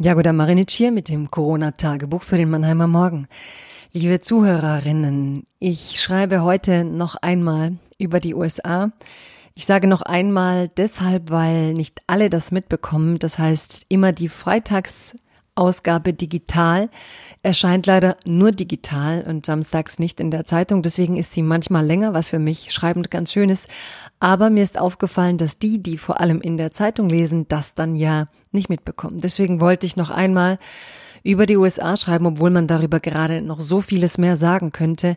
Jagoda Marinic hier mit dem Corona-Tagebuch für den Mannheimer Morgen. Liebe Zuhörerinnen, ich schreibe heute noch einmal über die USA. Ich sage noch einmal deshalb, weil nicht alle das mitbekommen. Das heißt, immer die Freitagsausgabe digital erscheint leider nur digital und samstags nicht in der Zeitung. Deswegen ist sie manchmal länger, was für mich schreibend ganz schön ist. Aber mir ist aufgefallen, dass die, die vor allem in der Zeitung lesen, das dann ja nicht mitbekommen. Deswegen wollte ich noch einmal über die USA schreiben, obwohl man darüber gerade noch so vieles mehr sagen könnte.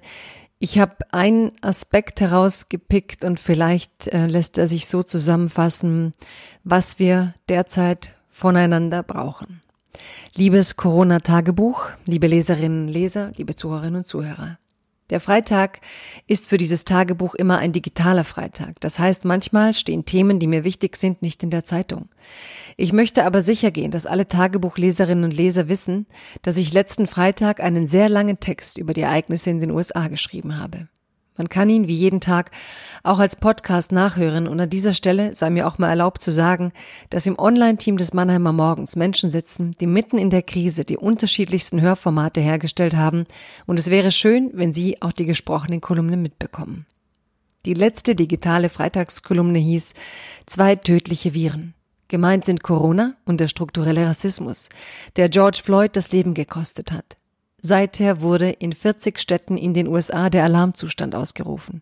Ich habe einen Aspekt herausgepickt und vielleicht äh, lässt er sich so zusammenfassen, was wir derzeit voneinander brauchen. Liebes Corona-Tagebuch, liebe Leserinnen Leser, liebe Zuhörerinnen und Zuhörer. Der Freitag ist für dieses Tagebuch immer ein digitaler Freitag. Das heißt, manchmal stehen Themen, die mir wichtig sind, nicht in der Zeitung. Ich möchte aber sicher gehen, dass alle Tagebuchleserinnen und Leser wissen, dass ich letzten Freitag einen sehr langen Text über die Ereignisse in den USA geschrieben habe. Man kann ihn wie jeden Tag auch als Podcast nachhören und an dieser Stelle sei mir auch mal erlaubt zu sagen, dass im Online-Team des Mannheimer Morgens Menschen sitzen, die mitten in der Krise die unterschiedlichsten Hörformate hergestellt haben und es wäre schön, wenn Sie auch die gesprochenen Kolumnen mitbekommen. Die letzte digitale Freitagskolumne hieß Zwei tödliche Viren. Gemeint sind Corona und der strukturelle Rassismus, der George Floyd das Leben gekostet hat. Seither wurde in 40 Städten in den USA der Alarmzustand ausgerufen.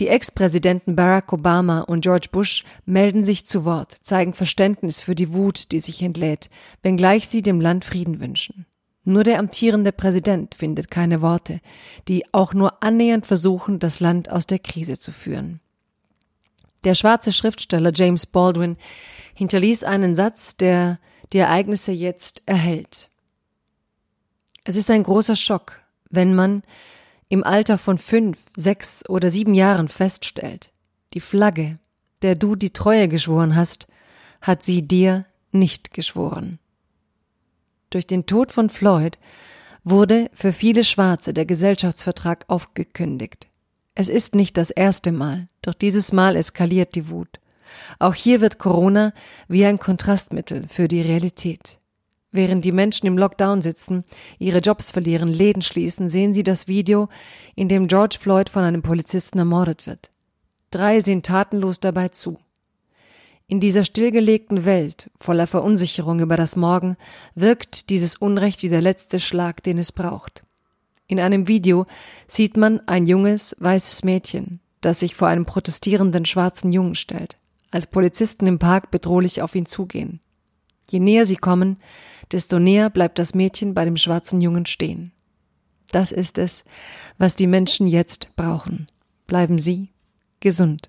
Die Ex-Präsidenten Barack Obama und George Bush melden sich zu Wort, zeigen Verständnis für die Wut, die sich entlädt, wenngleich sie dem Land Frieden wünschen. Nur der amtierende Präsident findet keine Worte, die auch nur annähernd versuchen, das Land aus der Krise zu führen. Der schwarze Schriftsteller James Baldwin hinterließ einen Satz, der die Ereignisse jetzt erhält. Es ist ein großer Schock, wenn man im Alter von fünf, sechs oder sieben Jahren feststellt, die Flagge, der du die Treue geschworen hast, hat sie dir nicht geschworen. Durch den Tod von Floyd wurde für viele Schwarze der Gesellschaftsvertrag aufgekündigt. Es ist nicht das erste Mal, doch dieses Mal eskaliert die Wut. Auch hier wird Corona wie ein Kontrastmittel für die Realität. Während die Menschen im Lockdown sitzen, ihre Jobs verlieren, Läden schließen, sehen sie das Video, in dem George Floyd von einem Polizisten ermordet wird. Drei sehen tatenlos dabei zu. In dieser stillgelegten Welt, voller Verunsicherung über das Morgen, wirkt dieses Unrecht wie der letzte Schlag, den es braucht. In einem Video sieht man ein junges, weißes Mädchen, das sich vor einem protestierenden schwarzen Jungen stellt, als Polizisten im Park bedrohlich auf ihn zugehen. Je näher sie kommen, desto näher bleibt das Mädchen bei dem schwarzen Jungen stehen. Das ist es, was die Menschen jetzt brauchen. Bleiben Sie gesund.